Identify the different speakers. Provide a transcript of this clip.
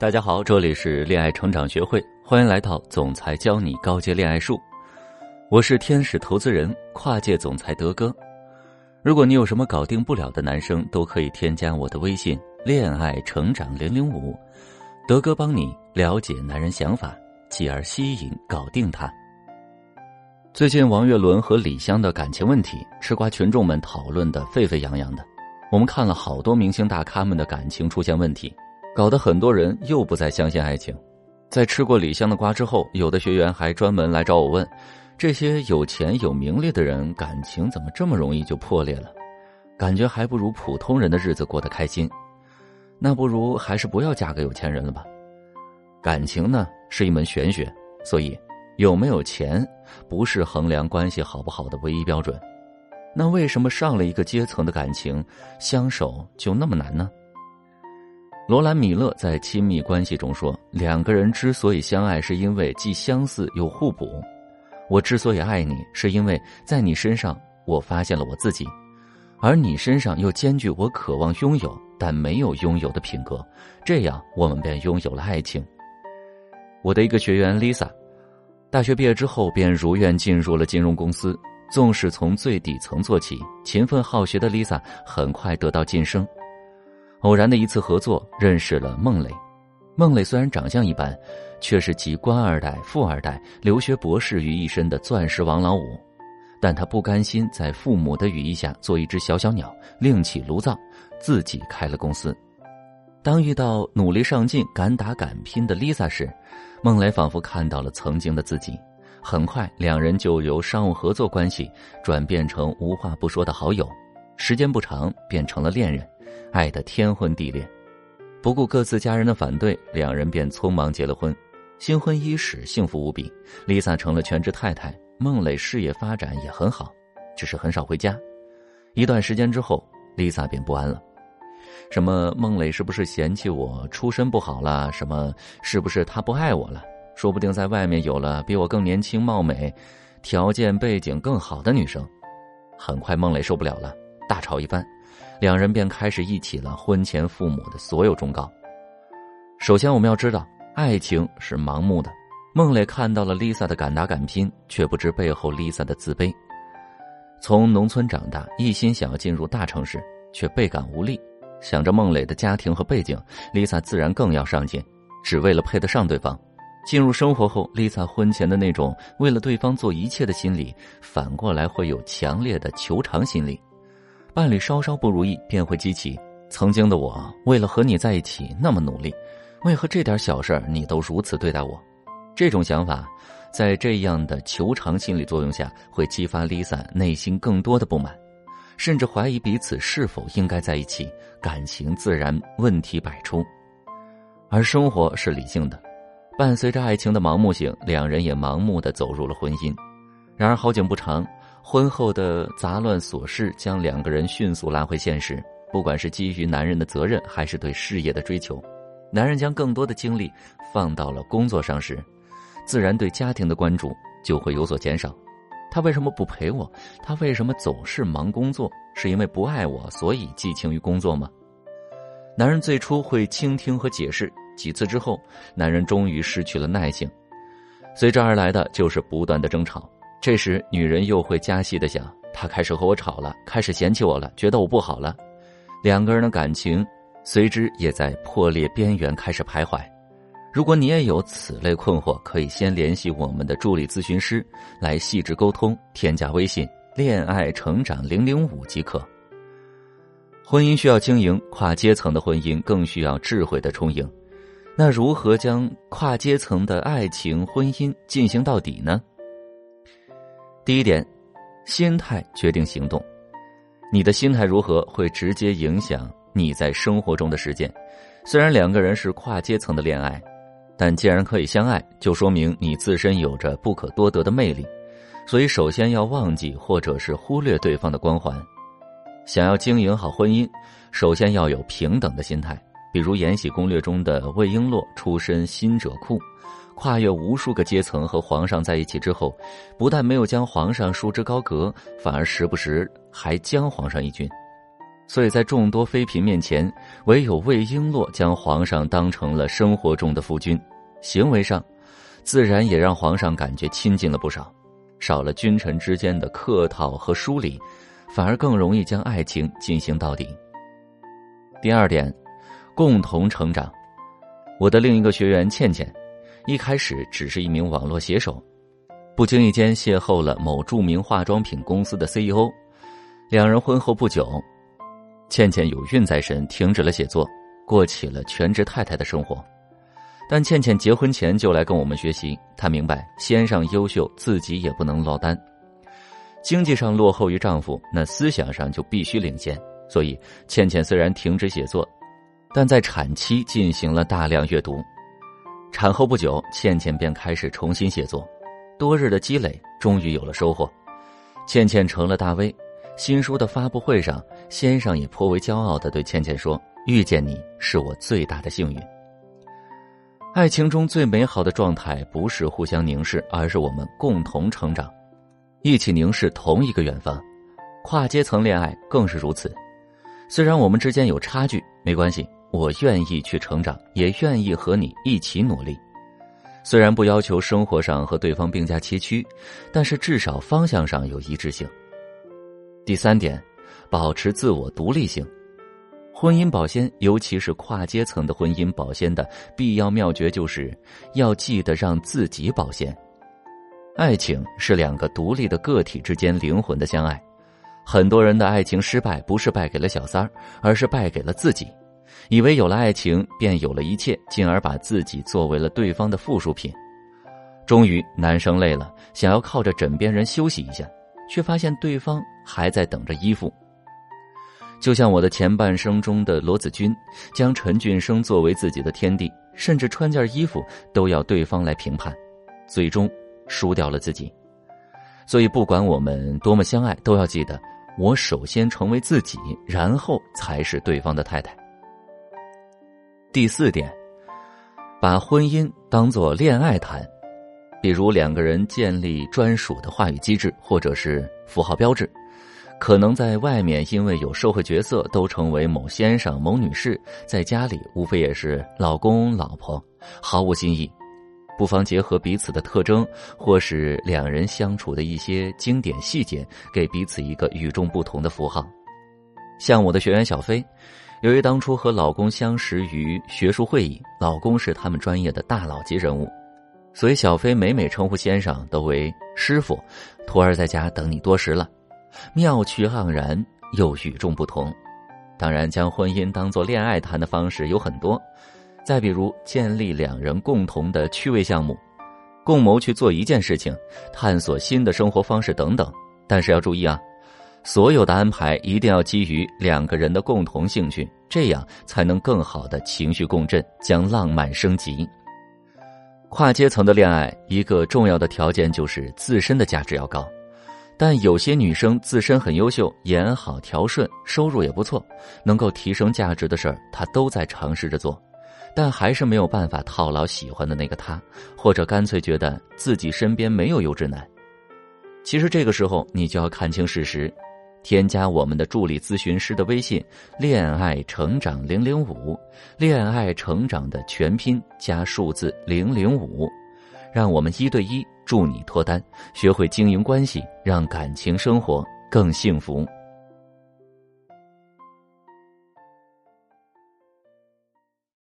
Speaker 1: 大家好，这里是恋爱成长学会，欢迎来到总裁教你高阶恋爱术。我是天使投资人、跨界总裁德哥。如果你有什么搞定不了的男生，都可以添加我的微信“恋爱成长零零五”，德哥帮你了解男人想法，继而吸引搞定他。最近王岳伦和李湘的感情问题，吃瓜群众们讨论的沸沸扬扬的。我们看了好多明星大咖们的感情出现问题，搞得很多人又不再相信爱情。在吃过李湘的瓜之后，有的学员还专门来找我问：这些有钱有名利的人感情怎么这么容易就破裂了？感觉还不如普通人的日子过得开心。那不如还是不要嫁给有钱人了吧？感情呢是一门玄学，所以有没有钱不是衡量关系好不好的唯一标准。那为什么上了一个阶层的感情相守就那么难呢？罗兰·米勒在《亲密关系》中说：“两个人之所以相爱，是因为既相似又互补。我之所以爱你，是因为在你身上我发现了我自己，而你身上又兼具我渴望拥有但没有拥有的品格，这样我们便拥有了爱情。”我的一个学员 Lisa，大学毕业之后便如愿进入了金融公司。纵使从最底层做起，勤奋好学的 Lisa 很快得到晋升。偶然的一次合作，认识了孟磊。孟磊虽然长相一般，却是集官二代、富二代、留学博士于一身的钻石王老五。但他不甘心在父母的羽翼下做一只小小鸟，另起炉灶，自己开了公司。当遇到努力上进、敢打敢拼的 Lisa 时，孟磊仿佛看到了曾经的自己。很快，两人就由商务合作关系转变成无话不说的好友，时间不长变成了恋人，爱得天昏地裂。不顾各自家人的反对，两人便匆忙结了婚。新婚伊始，幸福无比。Lisa 成了全职太太，孟磊事业发展也很好，只是很少回家。一段时间之后，Lisa 便不安了：什么孟磊是不是嫌弃我出身不好了？什么是不是他不爱我了？说不定在外面有了比我更年轻貌美、条件背景更好的女生。很快，孟磊受不了了，大吵一番，两人便开始忆起了婚前父母的所有忠告。首先，我们要知道，爱情是盲目的。孟磊看到了 Lisa 的敢打敢拼，却不知背后 Lisa 的自卑。从农村长大，一心想要进入大城市，却倍感无力。想着孟磊的家庭和背景，Lisa 自然更要上进，只为了配得上对方。进入生活后，Lisa 婚前的那种为了对方做一切的心理，反过来会有强烈的求偿心理。伴侣稍稍不如意，便会激起曾经的我为了和你在一起那么努力，为何这点小事你都如此对待我？这种想法，在这样的求偿心理作用下，会激发 Lisa 内心更多的不满，甚至怀疑彼此是否应该在一起，感情自然问题百出。而生活是理性的。伴随着爱情的盲目性，两人也盲目的走入了婚姻。然而好景不长，婚后的杂乱琐事将两个人迅速拉回现实。不管是基于男人的责任，还是对事业的追求，男人将更多的精力放到了工作上时，自然对家庭的关注就会有所减少。他为什么不陪我？他为什么总是忙工作？是因为不爱我，所以寄情于工作吗？男人最初会倾听和解释。几次之后，男人终于失去了耐性，随之而来的就是不断的争吵。这时，女人又会加戏的想：他开始和我吵了，开始嫌弃我了，觉得我不好了。两个人的感情随之也在破裂边缘开始徘徊。如果你也有此类困惑，可以先联系我们的助理咨询师来细致沟通，添加微信“恋爱成长零零五”即可。婚姻需要经营，跨阶层的婚姻更需要智慧的充盈。那如何将跨阶层的爱情婚姻进行到底呢？第一点，心态决定行动。你的心态如何，会直接影响你在生活中的实践。虽然两个人是跨阶层的恋爱，但既然可以相爱，就说明你自身有着不可多得的魅力。所以，首先要忘记或者是忽略对方的光环。想要经营好婚姻，首先要有平等的心态。比如《延禧攻略》中的魏璎珞出身新者库，跨越无数个阶层和皇上在一起之后，不但没有将皇上束之高阁，反而时不时还将皇上一军。所以在众多妃嫔面前，唯有魏璎珞将皇上当成了生活中的夫君，行为上，自然也让皇上感觉亲近了不少，少了君臣之间的客套和疏离，反而更容易将爱情进行到底。第二点，共同成长。我的另一个学员倩倩，一开始只是一名网络写手，不经意间邂逅了某著名化妆品公司的 CEO，两人婚后不久。倩倩有孕在身，停止了写作，过起了全职太太的生活。但倩倩结婚前就来跟我们学习，她明白先上优秀，自己也不能落单。经济上落后于丈夫，那思想上就必须领先。所以，倩倩虽然停止写作，但在产期进行了大量阅读。产后不久，倩倩便开始重新写作，多日的积累终于有了收获，倩倩成了大 V。新书的发布会上，先生也颇为骄傲的对倩倩说：“遇见你是我最大的幸运。”爱情中最美好的状态不是互相凝视，而是我们共同成长，一起凝视同一个远方。跨阶层恋爱更是如此。虽然我们之间有差距，没关系，我愿意去成长，也愿意和你一起努力。虽然不要求生活上和对方并驾齐驱，但是至少方向上有一致性。第三点，保持自我独立性。婚姻保鲜，尤其是跨阶层的婚姻保鲜的必要妙诀，就是要记得让自己保鲜。爱情是两个独立的个体之间灵魂的相爱。很多人的爱情失败，不是败给了小三儿，而是败给了自己，以为有了爱情便有了一切，进而把自己作为了对方的附属品。终于，男生累了，想要靠着枕边人休息一下。却发现对方还在等着依附，就像我的前半生中的罗子君，将陈俊生作为自己的天地，甚至穿件衣服都要对方来评判，最终输掉了自己。所以，不管我们多么相爱，都要记得，我首先成为自己，然后才是对方的太太。第四点，把婚姻当做恋爱谈。比如两个人建立专属的话语机制，或者是符号标志，可能在外面因为有社会角色，都成为某先生、某女士；在家里无非也是老公、老婆，毫无新意。不妨结合彼此的特征，或是两人相处的一些经典细节，给彼此一个与众不同的符号。像我的学员小飞，由于当初和老公相识于学术会议，老公是他们专业的大佬级人物。所以，小飞每每称呼先生都为师傅，徒儿在家等你多时了，妙趣盎然又与众不同。当然，将婚姻当做恋爱谈的方式有很多，再比如建立两人共同的趣味项目，共谋去做一件事情，探索新的生活方式等等。但是要注意啊，所有的安排一定要基于两个人的共同兴趣，这样才能更好的情绪共振，将浪漫升级。跨阶层的恋爱，一个重要的条件就是自身的价值要高。但有些女生自身很优秀，演好调顺，收入也不错，能够提升价值的事儿，她都在尝试着做，但还是没有办法套牢喜欢的那个他，或者干脆觉得自己身边没有优质男。其实这个时候，你就要看清事实。添加我们的助理咨询师的微信“恋爱成长零零五”，恋爱成长的全拼加数字零零五，让我们一对一助你脱单，学会经营关系，让感情生活更幸福。